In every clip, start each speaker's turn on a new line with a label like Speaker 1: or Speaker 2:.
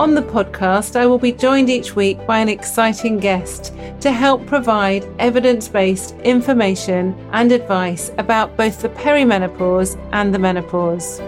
Speaker 1: On the podcast, I will be joined each week by an exciting guest to help provide evidence based information and advice about both the perimenopause and the menopause.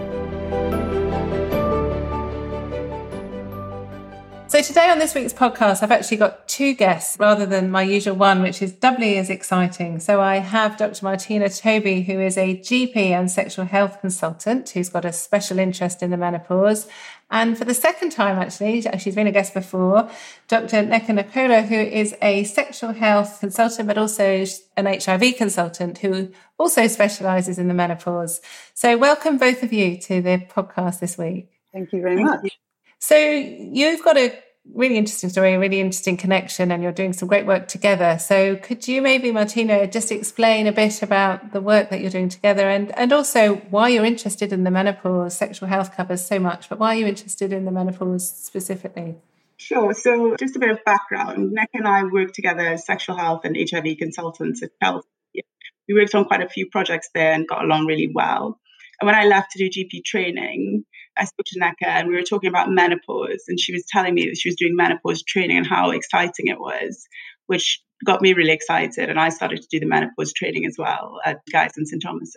Speaker 1: So, today on this week's podcast, I've actually got two guests rather than my usual one, which is doubly as exciting. So, I have Dr. Martina Toby, who is a GP and sexual health consultant who's got a special interest in the menopause. And for the second time, actually, she's been a guest before, Dr. Nneka Nwokolo, who is a sexual health consultant, but also an HIV consultant who also specializes in the menopause. So, welcome both of you to the podcast this week.
Speaker 2: Thank you very much.
Speaker 1: So you've got a really interesting story, a really interesting connection, and you're doing some great work together. So could you maybe, Martina, just explain a bit about the work that you're doing together and, and also why you're interested in the menopause? Sexual health covers so much, but why are you interested in the menopause specifically?
Speaker 2: Sure. So just a bit of background. Nick and I work together as sexual health and HIV consultants at Health. We worked on quite a few projects there and got along really well. And when I left to do GP training, I spoke to Nneka and we were talking about menopause, and she was telling me that she was doing menopause training and how exciting it was, which got me really excited. And I started to do the menopause training as well at Guy's and St. Thomas's.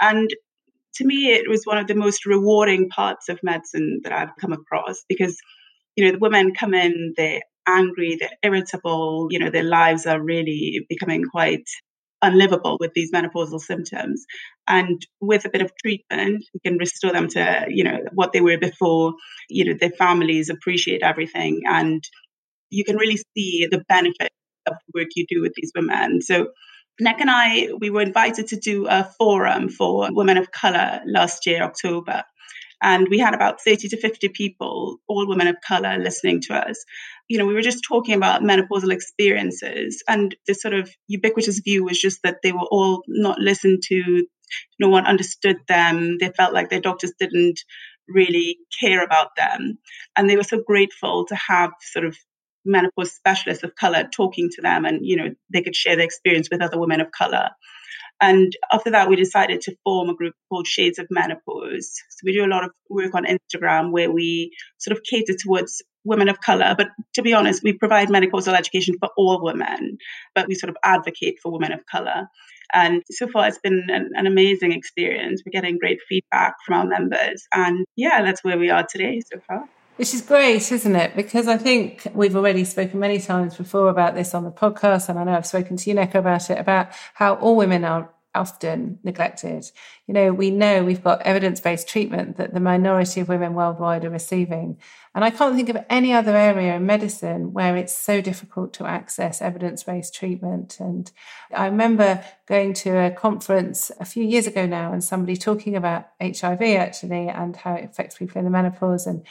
Speaker 2: And to me, it was one of the most rewarding parts of medicine that I've come across because, you know, the women come in, they're angry, they're irritable, you know, their lives are really becoming quite unlivable with these menopausal symptoms. And with a bit of treatment, we can restore them to, you know, what they were before. You know, their families appreciate everything. And you can really see the benefit of the work you do with these women. So Nneka and I, we were invited to do a forum for women of color last year, October. And we had about 30 to 50 people, all women of color, listening to us you know, we were just talking about menopausal experiences, and the sort of ubiquitous view was just that they were all not listened to, no one understood them, they felt like their doctors didn't really care about them. And they were so grateful to have sort of menopause specialists of color talking to them and, you know, they could share their experience with other women of color. And after that, we decided to form a group called Shades of Menopause. So we do a lot of work on Instagram where we sort of cater towards women of color. But to be honest, we provide menopausal education for all women, but we sort of advocate for women of color. And so far, it's been an, an, amazing experience. We're getting great feedback from our members. And yeah, that's where we are today so far.
Speaker 1: Which is great, isn't it? Because I think we've already spoken many times before about this on the podcast, and I know I've spoken to you, Nneka, about it, about how all women are often neglected. You know, we know we've got evidence based treatment that the minority of women worldwide are receiving. And I can't think of any other area in medicine where it's so difficult to access evidence based treatment. And I remember going to a conference a few years ago now and somebody talking about HIV actually and how it affects people in the menopause. And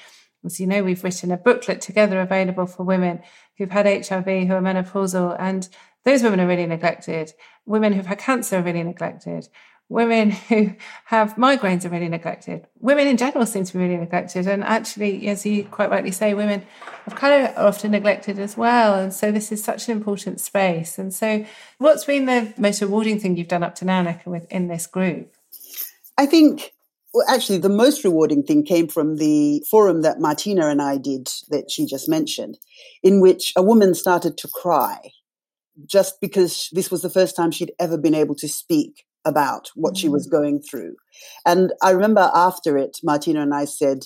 Speaker 1: as you know, we've written a booklet together available for women who've had HIV who are menopausal. And those women are really neglected. Women who've had cancer are really neglected. Women who have migraines are really neglected. Women in general seem to be really neglected. And actually, as you quite rightly say, women of colour are often neglected as well. And so this is such an important space. And so what's been the most rewarding thing you've done up to now, Nneka, within this group?
Speaker 3: I think well, actually, the most rewarding thing came from the forum that Martina and I did that she just mentioned, in which a woman started to cry just because this was the first time she'd ever been able to speak about what mm-hmm. she was mm. going through. And I remember after it, Martina and I said,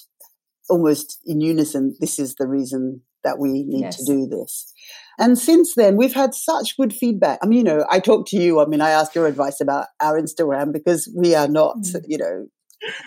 Speaker 3: almost in unison, this is the reason that we need yes. to do this. And since then, we've had such good feedback. I mean, you know, I talked to you. I mean, I asked your advice about our Instagram because we are not, mm. you know,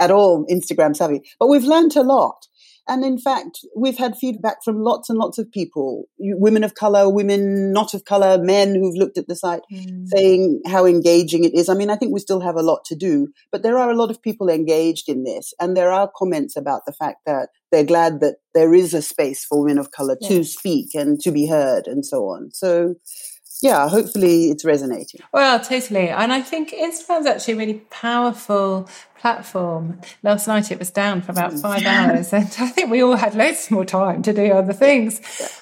Speaker 3: at all Instagram savvy, but we've learned a lot. And in fact, we've had feedback from lots and lots of people, women of color, women not of color, men who've looked at the site mm. saying how engaging it is. I mean, I think we still have a lot to do, but there are a lot of people engaged in this. And there are comments about the fact that they're glad that there is a space for women of color to speak and to be heard and so on. So yeah, hopefully it's resonating.
Speaker 1: Well, totally. And I think Instagram's actually a really powerful platform. Last night it was down for about mm. five hours, and I think we all had loads more time to do other things.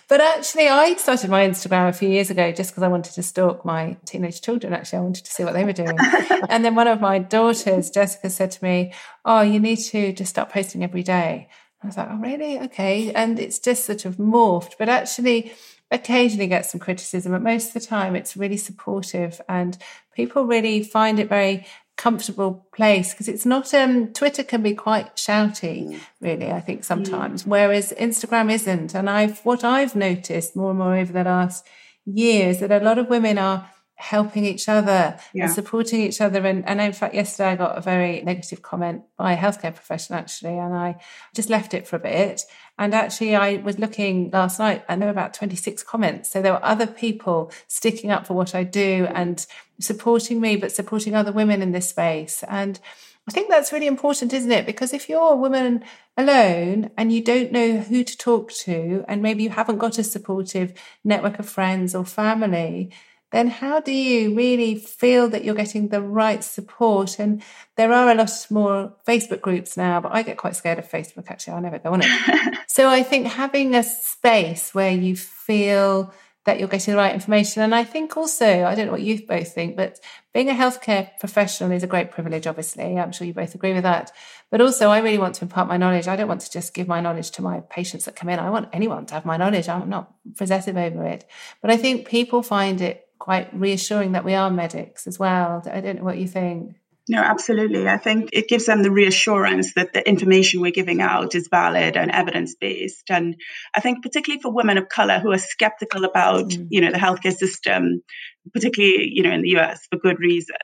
Speaker 1: But actually, I started my Instagram a few years ago just because I wanted to stalk my teenage children. Actually, I wanted to see what they were doing. and then one of my daughters, Jessica, said to me, Oh, you need to just start posting every day. I was like, Oh, really? Okay. And it's just sort of morphed. But actually, occasionally get some criticism, but most of the time it's really supportive and people really find it very comfortable place because it's not um Twitter can be quite shouty mm. really I think sometimes mm. whereas Instagram isn't and I've what I've noticed more and more over the last years that a lot of women are helping each other yeah. and supporting each other. And, and in fact, yesterday I got a very negative comment by a healthcare professional actually, and I just left it for a bit. And actually, I was looking last night, and there were about 26 comments. So there were other people sticking up for what I do and supporting me, but supporting other women in this space. And I think that's really important, isn't it? Because if you're a woman alone and you don't know who to talk to, and maybe you haven't got a supportive network of friends or family, then how do you really feel that you're getting the right support? And there are a lot more Facebook groups now, but I get quite scared of Facebook actually. I'll never go on it. so I think having a space where you feel that you're getting the right information. And I think also, I don't know what you both think, but being a healthcare professional is a great privilege, obviously. I'm sure you both agree with that. But also, I really want to impart my knowledge. I don't want to just give my knowledge to my patients that come in. I want anyone to have my knowledge. I'm not possessive over it. But I think people find it quite reassuring that we are medics as well. I don't know what you think.
Speaker 2: No, absolutely. I think it gives them the reassurance that the information we're giving out is valid and evidence based. And I think particularly for women of color who are skeptical about, mm. you know, the healthcare system, particularly, you know, in the US for good reason,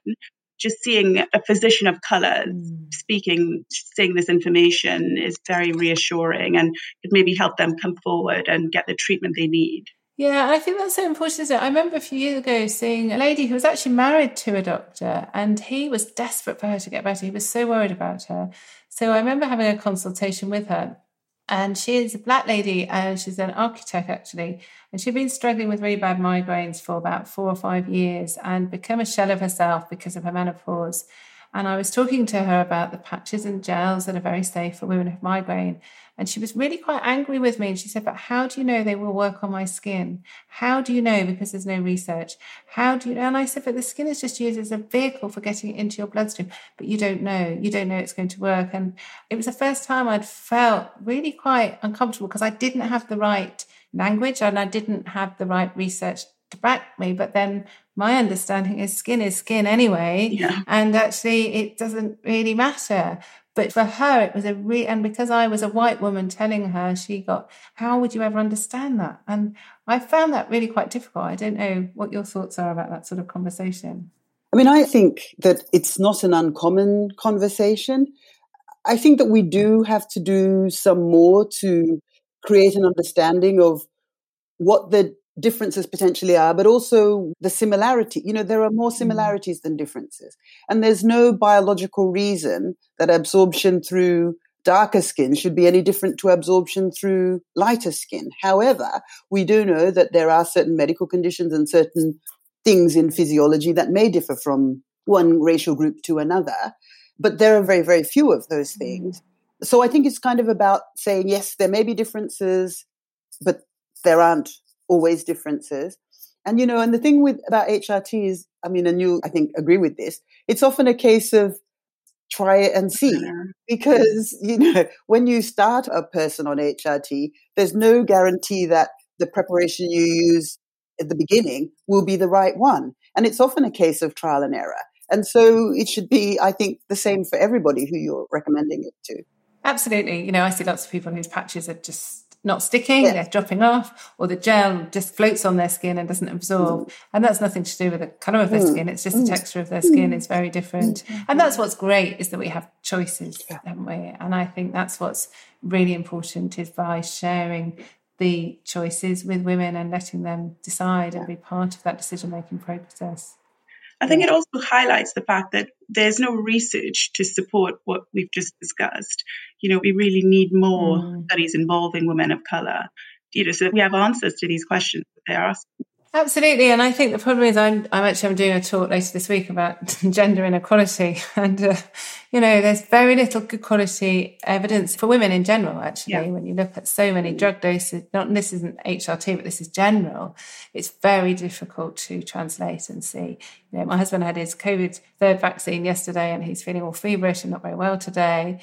Speaker 2: just seeing a physician of color mm. speaking, saying this information is very reassuring and could maybe help them come forward and get the treatment they need.
Speaker 1: Yeah, I think that's so important, isn't it? I remember a few years ago seeing a lady who was actually married to a doctor and he was desperate for her to get better. He was so worried about her. So I remember having a consultation with her. And she is a black lady and she's an architect actually. And she'd been struggling with really bad migraines for about four or five years and become a shell of herself because of her menopause. And I was talking to her about the patches and gels that are very safe for women with migraine. And she was really quite angry with me. And she said, But how do you know they will work on my skin? How do you know? Because there's no research. How do you know? And I said, But the skin is just used as a vehicle for getting into your bloodstream. But you don't know. You don't know it's going to work. And it was the first time I'd felt really quite uncomfortable because I didn't have the right language and I didn't have the right research back me. But then my understanding is skin is skin anyway. Yeah. And actually, it doesn't really matter. But for her, it was a real, and because I was a white woman telling her, she got, how would you ever understand that? And I found that really quite difficult. I don't know what your thoughts are about that sort of conversation.
Speaker 3: I mean, I think that it's not an uncommon conversation. I think that we do have to do some more to create an understanding of what the differences potentially are, but also the similarity. You know, there are more mm. similarities than differences. And there's no biological reason that absorption through darker skin should be any different to absorption through lighter skin. However, we do know that there are certain medical conditions and certain things in physiology that may differ from one racial group to another, but there are very, very few of those mm. things. So I think it's kind of about saying, yes, there may be differences, but there aren't always differences. And, you know, and the thing with about HRT is, I mean, and you, I think, agree with this, it's often a case of try it and see. Because, you know, when you start a person on HRT, there's no guarantee that the preparation you use at the beginning will be the right one. And it's often a case of trial and error. And so it should be, I think, the same for everybody who you're recommending it to.
Speaker 1: Absolutely. You know, I see lots of people whose patches are just not sticking, yeah. they're dropping off, or the gel just floats on their skin and doesn't absorb. Mm. And that's nothing to do with the color of their mm. skin. It's just mm. the texture of their skin is very different. Mm. And that's what's great is that we have choices, yeah. haven't we? And I think that's what's really important is by sharing the choices with women and letting them decide yeah. and be part of that decision making process.
Speaker 2: I think it also highlights the fact that there's no research to support what we've just discussed. You know, we really need more mm. studies involving women of color. You know, so that we have answers to these questions that they're asking.
Speaker 1: Absolutely, and I think the problem is I'm I'm actually I'm doing a talk later this week about gender inequality, and uh, you know there's very little good quality evidence for women in general. Actually, yeah. when you look at so many drug doses, not this isn't HRT, but this is general. It's very difficult to translate and see. You know, my husband had his COVID third vaccine yesterday, and he's feeling all feverish and not very well today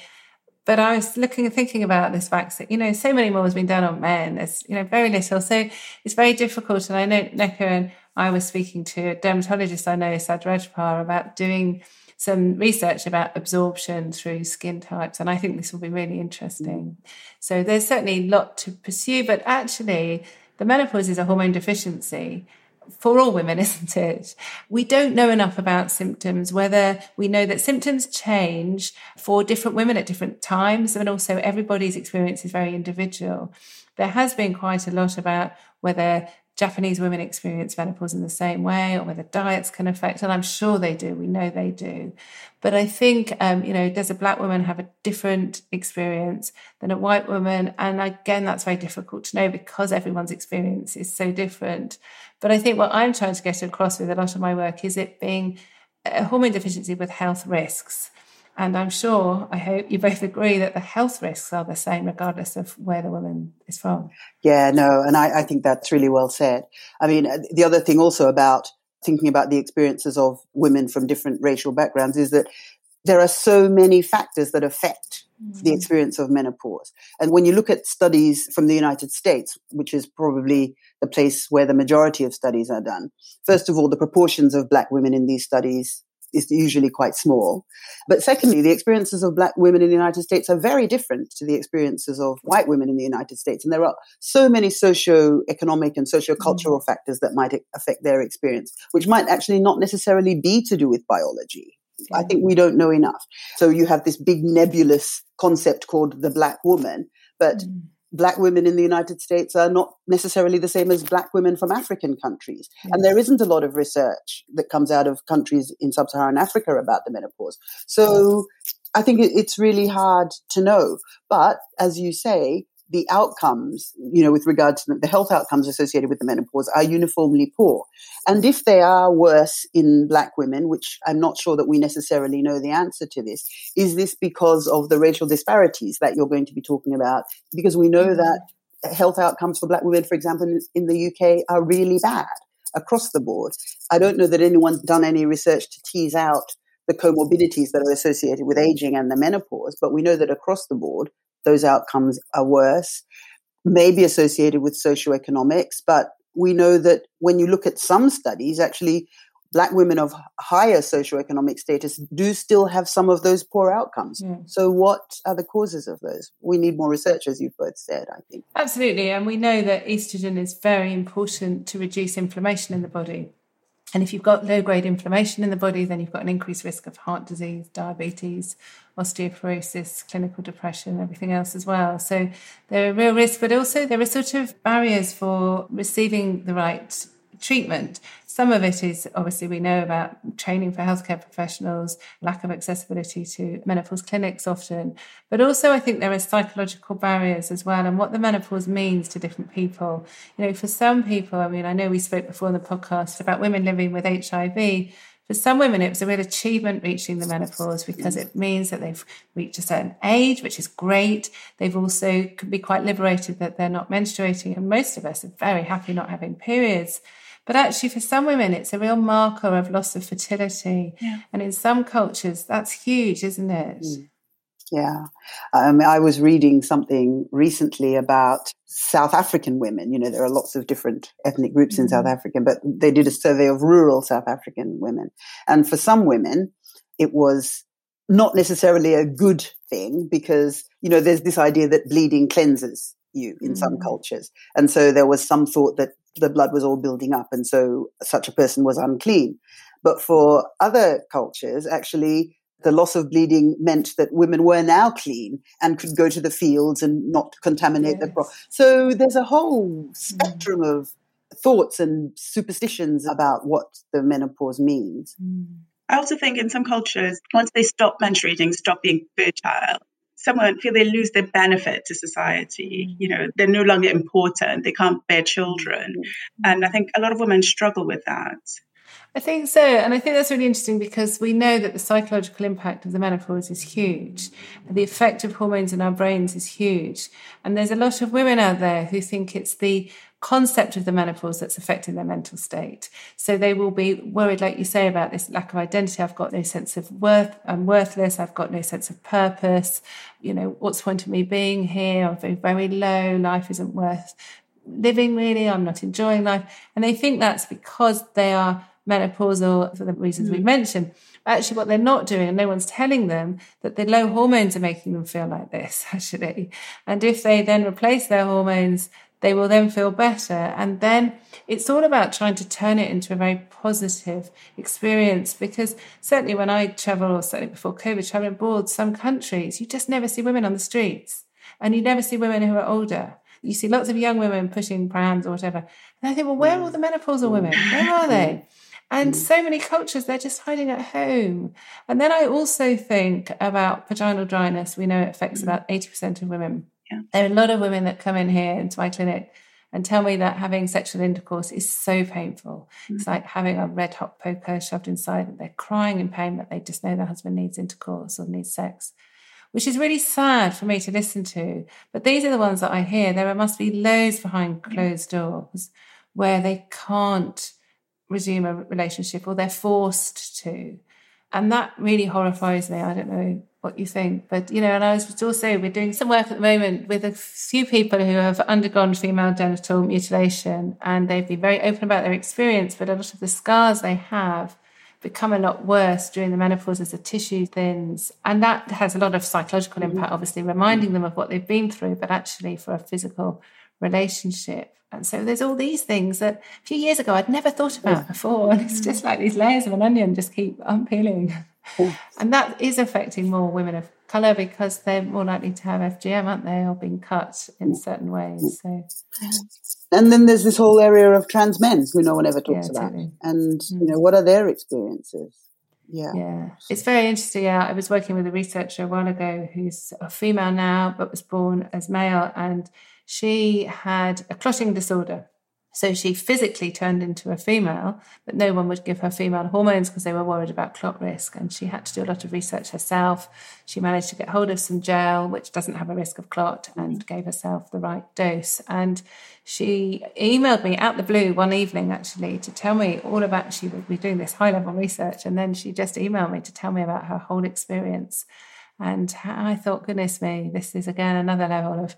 Speaker 1: but I was looking and thinking about this vaccine. You know, so many more has been done on men. There's, you know, very little. So it's very difficult. And I know Nneka and I was speaking to a dermatologist I know, Sajjad Rajpar, about doing some research about absorption through skin types. And I think this will be really interesting. So there's certainly a lot to pursue, but actually the menopause is a hormone deficiency for all women, isn't it? We don't know enough about symptoms, whether we know that symptoms change for different women at different times, and also everybody's experience is very individual. There has been quite a lot about whether Japanese women experience menopause in the same way or whether diets can affect, and I'm sure they do. We know they do. But I think, um, you know, does a black woman have a different experience than a white woman? And again, that's very difficult to know because everyone's experience is so different. But I think what I'm trying to get across with a lot of my work is it being a hormone deficiency with health risks. And I'm sure, I hope you both agree that the health risks are the same regardless of where the woman is from.
Speaker 3: Yeah, no, and I, I think that's really well said. I mean, the other thing also about thinking about the experiences of women from different racial backgrounds is that there are so many factors that affect mm-hmm. the experience of menopause. And when you look at studies from the United States, which is probably the place where the majority of studies are done. First of all, the proportions of black women in these studies is usually quite small. But secondly, the experiences of black women in the United States are very different to the experiences of white women in the United States. And there are so many socio-economic and socio-cultural mm. factors that might affect their experience, which might actually not necessarily be to do with biology. Yeah. I think we don't know enough. So you have this big nebulous concept called the black woman, but mm black women in the United States are not necessarily the same as black women from African countries. And there isn't a lot of research that comes out of countries in sub Saharan Africa about the menopause. So I think it's really hard to know. But as you say, the outcomes, you know, with regard to the health outcomes associated with the menopause are uniformly poor. And if they are worse in black women, which I'm not sure that we necessarily know the answer to this, is this because of the racial disparities that you're going to be talking about? Because we know that mm-hmm. health outcomes for black women, for example, in the UK are really bad across the board. I don't know that anyone's done any research to tease out the comorbidities that are associated with aging and the menopause, but we know that across the board, those outcomes are worse, maybe associated with socioeconomics. But we know that when you look at some studies, actually, black women of higher socioeconomic status do still have some of those poor outcomes. Yeah. So, what are the causes of those? We need more research, as you've both said, I think.
Speaker 1: Absolutely. And we know that estrogen is very important to reduce inflammation in the body. And if you've got low grade inflammation in the body, then you've got an increased risk of heart disease, diabetes, osteoporosis, clinical depression, everything else as well. So there are real risks, but also there are sort of barriers for receiving the right treatment. Some of it is obviously we know about training for healthcare professionals, lack of accessibility to menopause clinics often, but also I think there are psychological barriers as well and what the menopause means to different people. You know, for some people, I mean, I know we spoke before in the podcast about women living with HIV. For some women, it was a real achievement reaching the menopause because it means that they've reached a certain age, which is great. They've also can be quite liberated that they're not menstruating, and most of us are very happy not having periods. But actually, for some women, it's a real marker of loss of fertility. Yeah. And in some cultures, that's huge, isn't it? Mm.
Speaker 3: Yeah. Um, I was reading something recently about South African women. You know, there are lots of different ethnic groups mm-hmm. in South mm. Africa, but they did a survey of rural South African women. And for some women, it was not necessarily a good thing because, you know, there's this idea that bleeding cleanses you in mm-hmm. some mm. cultures. And so there was some thought that the blood was all building up, and so such a person was unclean. But for other cultures, actually, the loss of bleeding meant that women were now clean and could go to the fields and not contaminate yes. the crop. So there's a whole spectrum mm. of thoughts and superstitions about what the menopause means.
Speaker 2: Mm. I also think in some cultures, once they stop menstruating, stop being fertile, someone feel they lose their benefit to society. Mm. You know, they're no longer important. They can't bear children, mm. and I think a lot of women struggle with that.
Speaker 1: I think so. And I think that's really interesting because we know that the psychological impact of the menopause is huge. The effect of hormones in our brains is huge. And there's a lot of women out there who think it's the concept of the menopause that's affecting their mental state. So they will be worried, like you say, about this lack of identity. I've got no sense of worth. I'm worthless. I've got no sense of purpose. You know, what's the point of me being here? I'm very, very low. Life isn't worth living, really. I'm not enjoying life. And they think that's because they are menopausal for the reasons mm. we mentioned. Actually, what they're not doing, and no one's telling them that the low hormones are making them feel like this, actually. And if they then replace their hormones, they will then feel better. And then it's all about trying to turn it into a very positive experience because certainly when I travel, or certainly before COVID, traveling abroad, some countries, you just never see women on the streets and you never see women who are older. You see lots of young women pushing prams or whatever. And I think, well, where are all the menopausal women? Where are they? And mm. so many cultures, they're just hiding at home. And then I also think about vaginal dryness. We know it affects mm. about 80% of women. Yeah. There are a lot of women that come in here into my clinic and tell me that having sexual intercourse is so painful. Mm. It's like having a red hot poker shoved inside them. They're crying in pain, but they just know their husband needs intercourse or needs sex, which is really sad for me to listen to. But these are the ones that I hear. There must be loads behind closed doors where they can't resume a relationship or they're forced to. And that really horrifies me. I don't know what you think, but you know, and I was also, we're doing some work at the moment with a few people who have undergone female genital mutilation and they've been very open about their experience, but a lot of the scars they have become a lot worse during the menopause as the tissue thins. And that has a lot of psychological mm-hmm. impact, obviously reminding them of what they've been through, but actually for a physical relationship. And so there's all these things that a few years ago I'd never thought about before. And it's mm-hmm. just like these layers of an onion just keep unpeeling. And that is affecting more women of colour because they're more likely to have FGM, aren't they, or being cut in certain ways. So
Speaker 3: And then there's this whole area of trans men who no one ever talks yeah, about. Totally. And mm. you know, what are their experiences? Yeah.
Speaker 1: Yeah. It's very interesting. Yeah. I was working with a researcher a while ago who's a female now, but was born as male. And she had a clotting disorder. So she physically turned into a female, but no one would give her female hormones because they were worried about clot risk. And she had to do a lot of research herself. She managed to get hold of some gel, which doesn't have a risk of clot, and mm-hmm. gave herself the right dose. And she emailed me out the blue one evening, actually, to tell me all about, she would be doing this high level research. And then she just emailed me to tell me about her whole experience. And I thought, goodness me, this is again another level of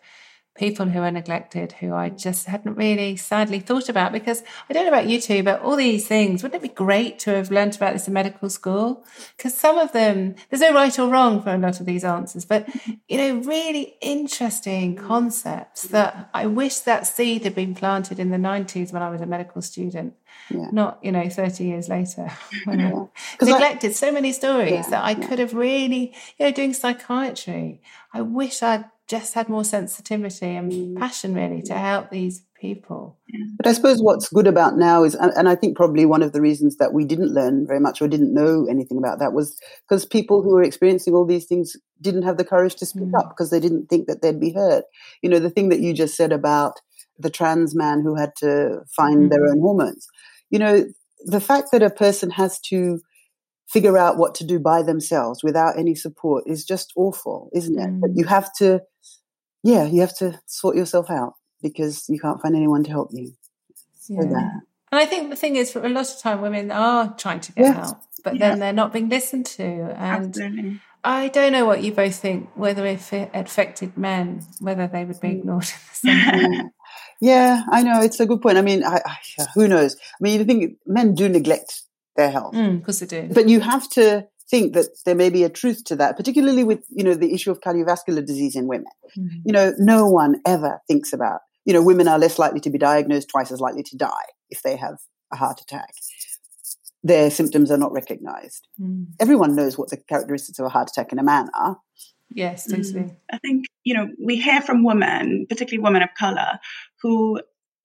Speaker 1: people who are neglected who I just hadn't really sadly thought about because I don't know about you two, but all these things, wouldn't it be great to have learned about this in medical school? Because some of them, there's no right or wrong for a lot of these answers, but you know, really interesting concepts that I wish that seed had been planted in the 90s when I was a medical student. Yeah. Not, you know, 30 years later when yeah. I neglected I, so many stories yeah, that I could have really, you know, doing psychiatry. I wish I'd just had more sensitivity and mm. passion really to help these people.
Speaker 3: But I suppose what's good about now is, and I think probably one of the reasons that we didn't learn very much or didn't know anything about that was because people who were experiencing all these things didn't have the courage to speak mm. up because they didn't think that they'd be heard. You know, the thing that you just said about the trans man who had to find mm. their own hormones. You know, the fact that a person has to figure out what to do by themselves without any support is just awful, isn't it? Mm. But you have to, yeah, you have to sort yourself out because you can't find anyone to help you.
Speaker 1: Yeah. And I think the thing is, for a lot of time, women are trying to get help, but yeah. then they're not being listened to. And Absolutely. I don't know what you both think, whether if it affected men, whether they would be mm. ignored in the same way.
Speaker 3: Yeah, I know. It's a good point. I mean, I, I, who knows? I mean, the thing, men do neglect their health.
Speaker 1: Because mm, they do.
Speaker 3: But you have to think that there may be a truth to that, particularly with, you know, the issue of cardiovascular disease in women. Mm. You know, no one ever thinks about, you know, women are less likely to be diagnosed, twice as likely to die if they have a heart attack. Their symptoms are not recognized. Mm. Everyone knows what the characteristics of a heart attack in a man are.
Speaker 1: Yes, totally.
Speaker 2: Mm. I think, you know, we hear from women, particularly women of color, who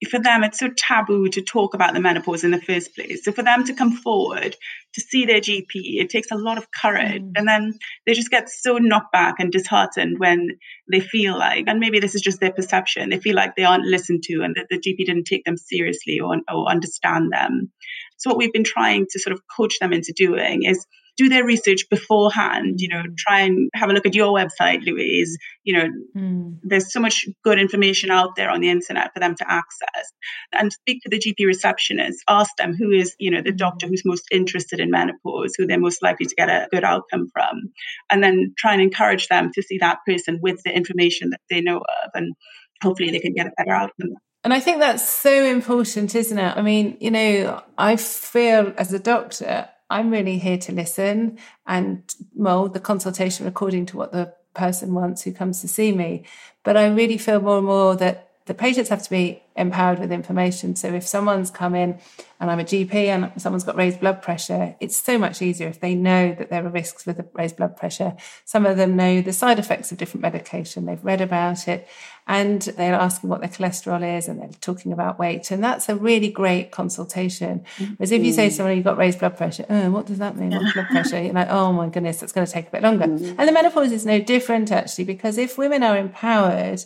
Speaker 2: for them it's so taboo to talk about the menopause in the first place. So for them to come forward to see their gp it takes a lot of courage. Mm. and then they just get so knocked back and disheartened when they feel like and maybe this is just their perception they feel like they aren't listened to and that the gp didn't take them seriously or, or understand them. So what we've been trying to sort of coach them into doing is do their research beforehand you know try and have a look at your website louise you know mm. there's so much good information out there on the internet for them to access and speak to the gp receptionist ask them who is you know the doctor who's most interested in menopause who they're most likely to get a good outcome from and then try and encourage them to see that person with the information that they know of and hopefully they can get a better outcome
Speaker 1: and I think that's so important, isn't it? I mean, you know, I feel as a doctor, I'm really here to listen and mold the consultation according to what the person wants who comes to see me. But I really feel more and more that the patients have to be empowered with information. So if someone's come in and I'm a GP and someone's got raised blood pressure, it's so much easier if they know that there are risks with raised blood pressure. Some of them know the side effects of different medication. They've read about it and they're asking what their cholesterol is and they're talking about weight. And that's a really great consultation. Whereas if you say to someone you've got raised blood pressure, oh, what does that mean? What's blood pressure? You're like, oh my goodness, that's going to take a bit longer. Mm-hmm. And the menopause is no different actually, because if women are empowered,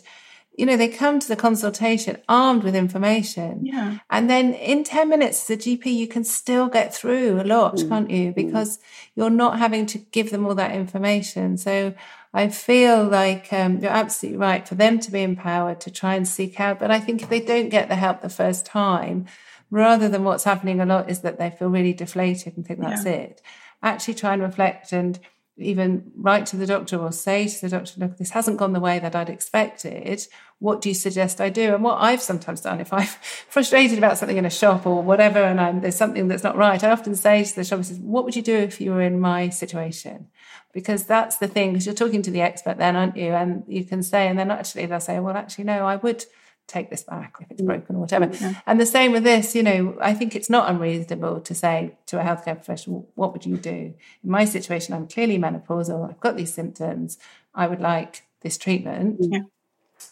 Speaker 1: you know, they come to the consultation armed with information.
Speaker 2: Yeah.
Speaker 1: And then in 10 minutes as a GP, you can still get through a lot, mm. can't you? Because mm. you're not having to give them all that information. So I feel like um, you're absolutely right for them to be empowered to try and seek out. But I think if they don't get the help the first time, rather than what's happening a lot is that they feel really deflated and think that's yeah. it, actually try and reflect and even write to the doctor or say to the doctor, look, this hasn't gone the way that I'd expected. What do you suggest I do? And what I've sometimes done, if I'm frustrated about something in a shop or whatever, and I'm, there's something that's not right, I often say to the shop, says, what would you do if you were in my situation? Because that's the thing, because you're talking to the expert then, aren't you? And you can say, and then actually they'll say, well, actually, no, I would take this back if it's mm. broken or whatever. Yeah. And the same with this, you know, I think it's not unreasonable to say to a healthcare professional, what would you do? In my situation, I'm clearly menopausal, I've got these symptoms, I would like this treatment. Yeah.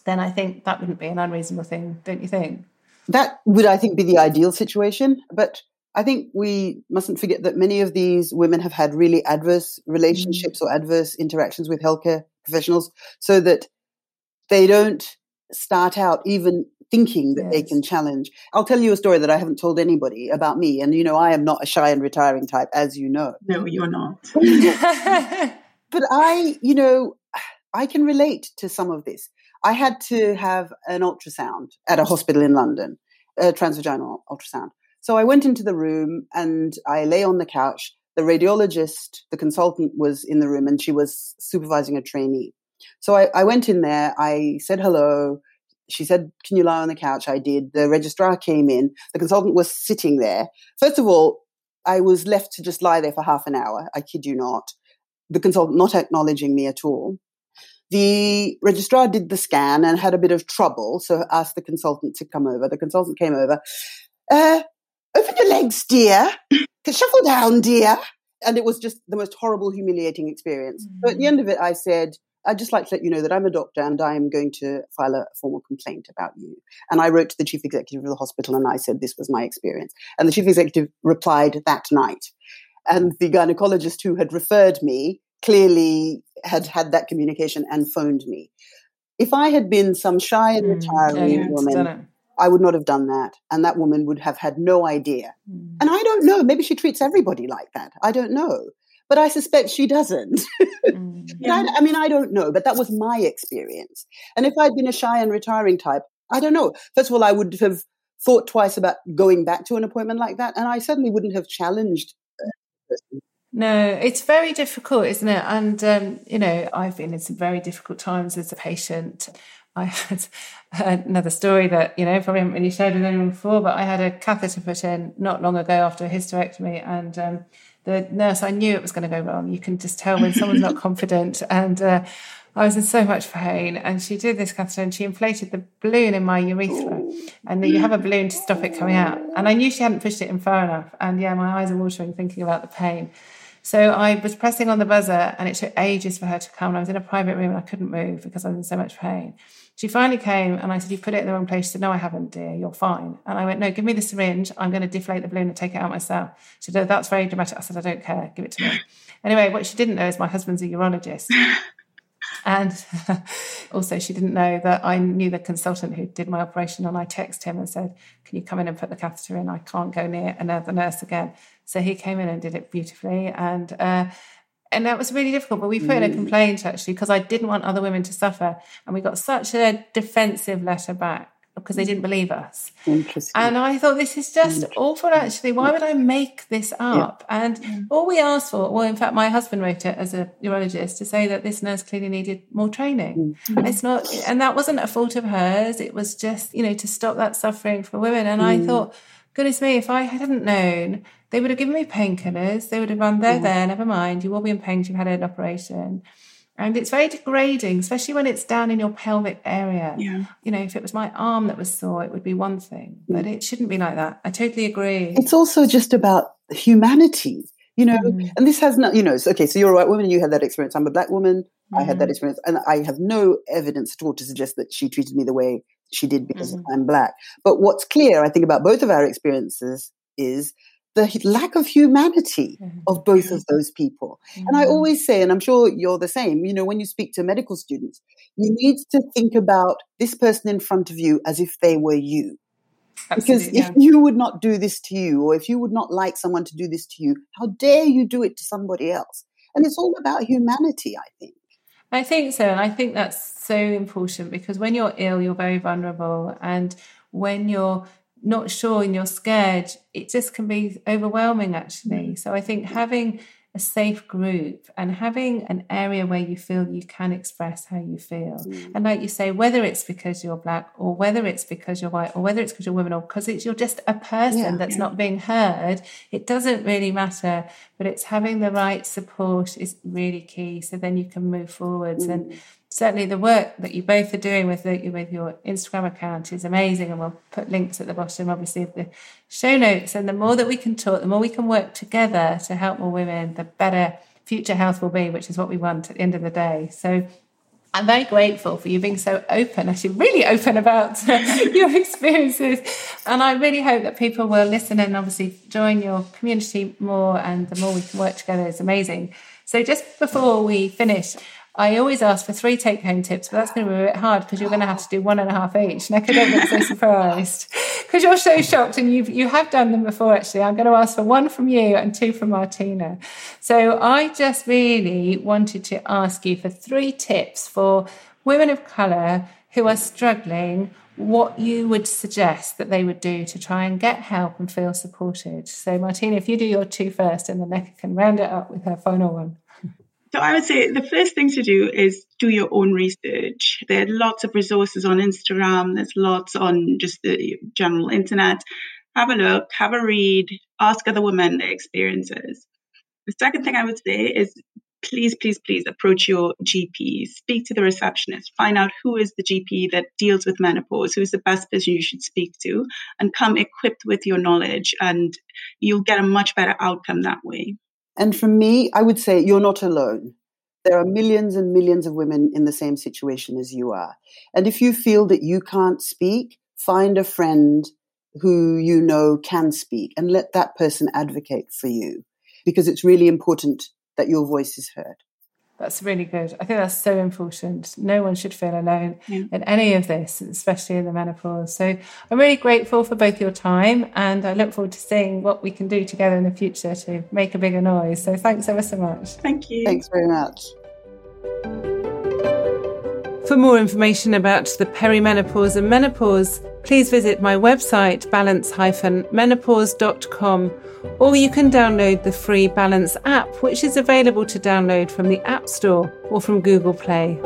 Speaker 1: Then I think that wouldn't be an unreasonable thing, don't you think?
Speaker 3: That would, I think, be the ideal situation. But I think we mustn't forget that many of these women have had really adverse relationships mm. or adverse interactions with healthcare professionals so that they don't start out even thinking that yes. they can challenge. I'll tell you a story that I haven't told anybody about me. And, you know, I am not a shy and retiring type, as you know.
Speaker 2: No, you're not.
Speaker 3: but I, you know, I can relate to some of this. I had to have an ultrasound at a hospital in London, a transvaginal ultrasound. So I went into the room and I lay on the couch. The radiologist, the consultant was in the room and she was supervising a trainee. So I, I went in there, I said hello. She said, Can you lie on the couch? I did. The registrar came in. The consultant was sitting there. First of all, I was left to just lie there for half an hour. I kid you not. The consultant not acknowledging me at all. The registrar did the scan and had a bit of trouble, so asked the consultant to come over. The consultant came over. Uh, open your legs, dear. Shuffle down, dear. And it was just the most horrible, humiliating experience. Mm-hmm. So at the end of it, I said, I'd just like to let you know that I'm a doctor and I'm going to file a formal complaint about you. And I wrote to the chief executive of the hospital and I said this was my experience. And the chief executive replied that night. And the gynecologist who had referred me clearly had had that communication and phoned me. If I had been some shy and mm, retiring yeah, woman, I would not have done that. And that woman would have had no idea. Mm. And I don't know. Maybe she treats everybody like that. I don't know but I suspect she doesn't. mm, yeah. I, I, mean, I don't know, but that was my experience. And if I'd been a shy and retiring type, I don't know. First of all, I would have thought twice about going back to an appointment like that, and I certainly wouldn't have challenged.
Speaker 1: No, it's very difficult, isn't it? And um, you know, I've been in some very difficult times as a patient. I had another story that you know probably haven't really shared with anyone before, but I had a catheter put in not long ago after a hysterectomy, and um, the nurse, I knew it was going to go wrong. You can just tell when someone's not confident. And uh, I was in so much pain. And she did this catheter and she inflated the balloon in my urethra. And then you have a balloon to stop it coming out. And I knew she hadn't pushed it in far enough. And yeah, my eyes are watering thinking about the pain. So I was pressing on the buzzer and it took ages for her to come. And I was in a private room and I couldn't move because I was in so much pain. She finally came and I said, You put it in the wrong place. She said, No, I haven't, dear. You're fine. And I went, No, give me the syringe. I'm going to deflate the balloon and take it out myself. She said, That's very dramatic. I said, I don't care. Give it to me. Anyway, what she didn't know is my husband's a urologist. And also, she didn't know that I knew the consultant who did my operation. And I texted him and said, Can you come in and put the catheter in? I can't go near another nurse again. So he came in and did it beautifully. And, uh, and that was really difficult. But we put in a mm. complaint actually because I didn't want other women to suffer. And we got such a defensive letter back because they didn't believe us. And I thought this is just awful actually. Why would I make this up? Yeah. And all we asked for, well, in fact, my husband wrote it as a urologist to say that this nurse clearly needed more training. Mm-hmm. It's not and that wasn't a fault of hers. It was just, you know, to stop that suffering for women. And mm. I thought, goodness me, if I hadn't known, they would have given me painkillers. They would have gone, there, there, never mind. You will be in pain. You've had an operation. And it's very degrading, especially when it's down in your pelvic area.
Speaker 2: Yeah.
Speaker 1: You know, if it was my arm that was sore, it would be one thing, but it shouldn't be like that. I totally agree.
Speaker 3: It's also just about humanity, you know, mm. and this has not, you know, so, okay, so you're a white woman, you had that experience. I'm a black woman, mm. I had that mm. experience, and I have no evidence at all to suggest that she treated me the way she did because mm. I'm black. But what's clear, I think, about both of our experiences is the lack of humanity mm-hmm. of both of those people. Mm-hmm. And I mm-hmm. always say, and I'm sure you're the same, you know, when you speak to medical students, you need to think about this person in front of you as if they were you. Absolutely, because if yeah. you would not do this to you, or if you would not like someone to do this to you, how dare you do it to somebody else? And it's all about humanity, I think.
Speaker 1: I think so. And I think that's so important because when you're ill, you're very vulnerable. And when you're not sure and you're scared, it just can be overwhelming actually. Mm. So I think having a safe group and having an area where you feel you can express how you feel. Mm. And like you say, whether it's because you're black or whether it's because you're white or whether it's because you're women or because it's you're just a person yeah, that's yeah. not being heard, it doesn't really matter. But it's having the right support is really key. So then you can move forwards. Mm. And certainly the work that you both are doing with the, with your Instagram account is amazing, and we'll put links at the bottom, obviously, of the show notes. And the more that we can talk, the more we can work together to help more women, the better future health will be, which is what we want at the end of the day. So. I'm very grateful for you being so open, actually, really open about your experiences. And I really hope that people will listen and obviously join your community more. And the more we can work together is amazing. So, just before we finish, I always ask for three take home tips, but that's going to be a bit hard because you're going to have to do one and a half each. Nick, I don't look so surprised because you're so shocked and you've, you have done them before, actually. I'm going to ask for one from you and two from Martina. So I just really wanted to ask you for three tips for women of colour who are struggling what you would suggest that they would do to try and get help and feel supported. So, Martina, if you do your two first, and then Nneka can round it up with her final one.
Speaker 2: So I would say the first thing to do is do your own research. There are lots of resources on Instagram. There's lots on just the general internet. Have a look, have a read, ask other women their experiences. The second thing I would say is please, please, please approach your GP. Speak to the receptionist. Find out who is the GP that deals with menopause, who is the best person you should speak to, and come equipped with your knowledge, and you'll get a much better outcome that way.
Speaker 3: And for me, I would say you're not alone. There are millions and millions of women in the same situation as you are. And if you feel that you can't speak, find a friend who you know can speak and let that person advocate for you because it's really important that your voice is heard.
Speaker 1: That's really good. I think that's so important. No one should feel alone yeah. in any of this, especially in the menopause. So I'm really grateful for both your time and I look forward to seeing what we can do together in the future to make a bigger noise. So thanks ever so much.
Speaker 2: Thank you.
Speaker 3: Thanks very much.
Speaker 1: For more information about the perimenopause and menopause, please visit my website balance-menopause.com or you can download the free Balance app which is available to download from the App Store or from Google Play.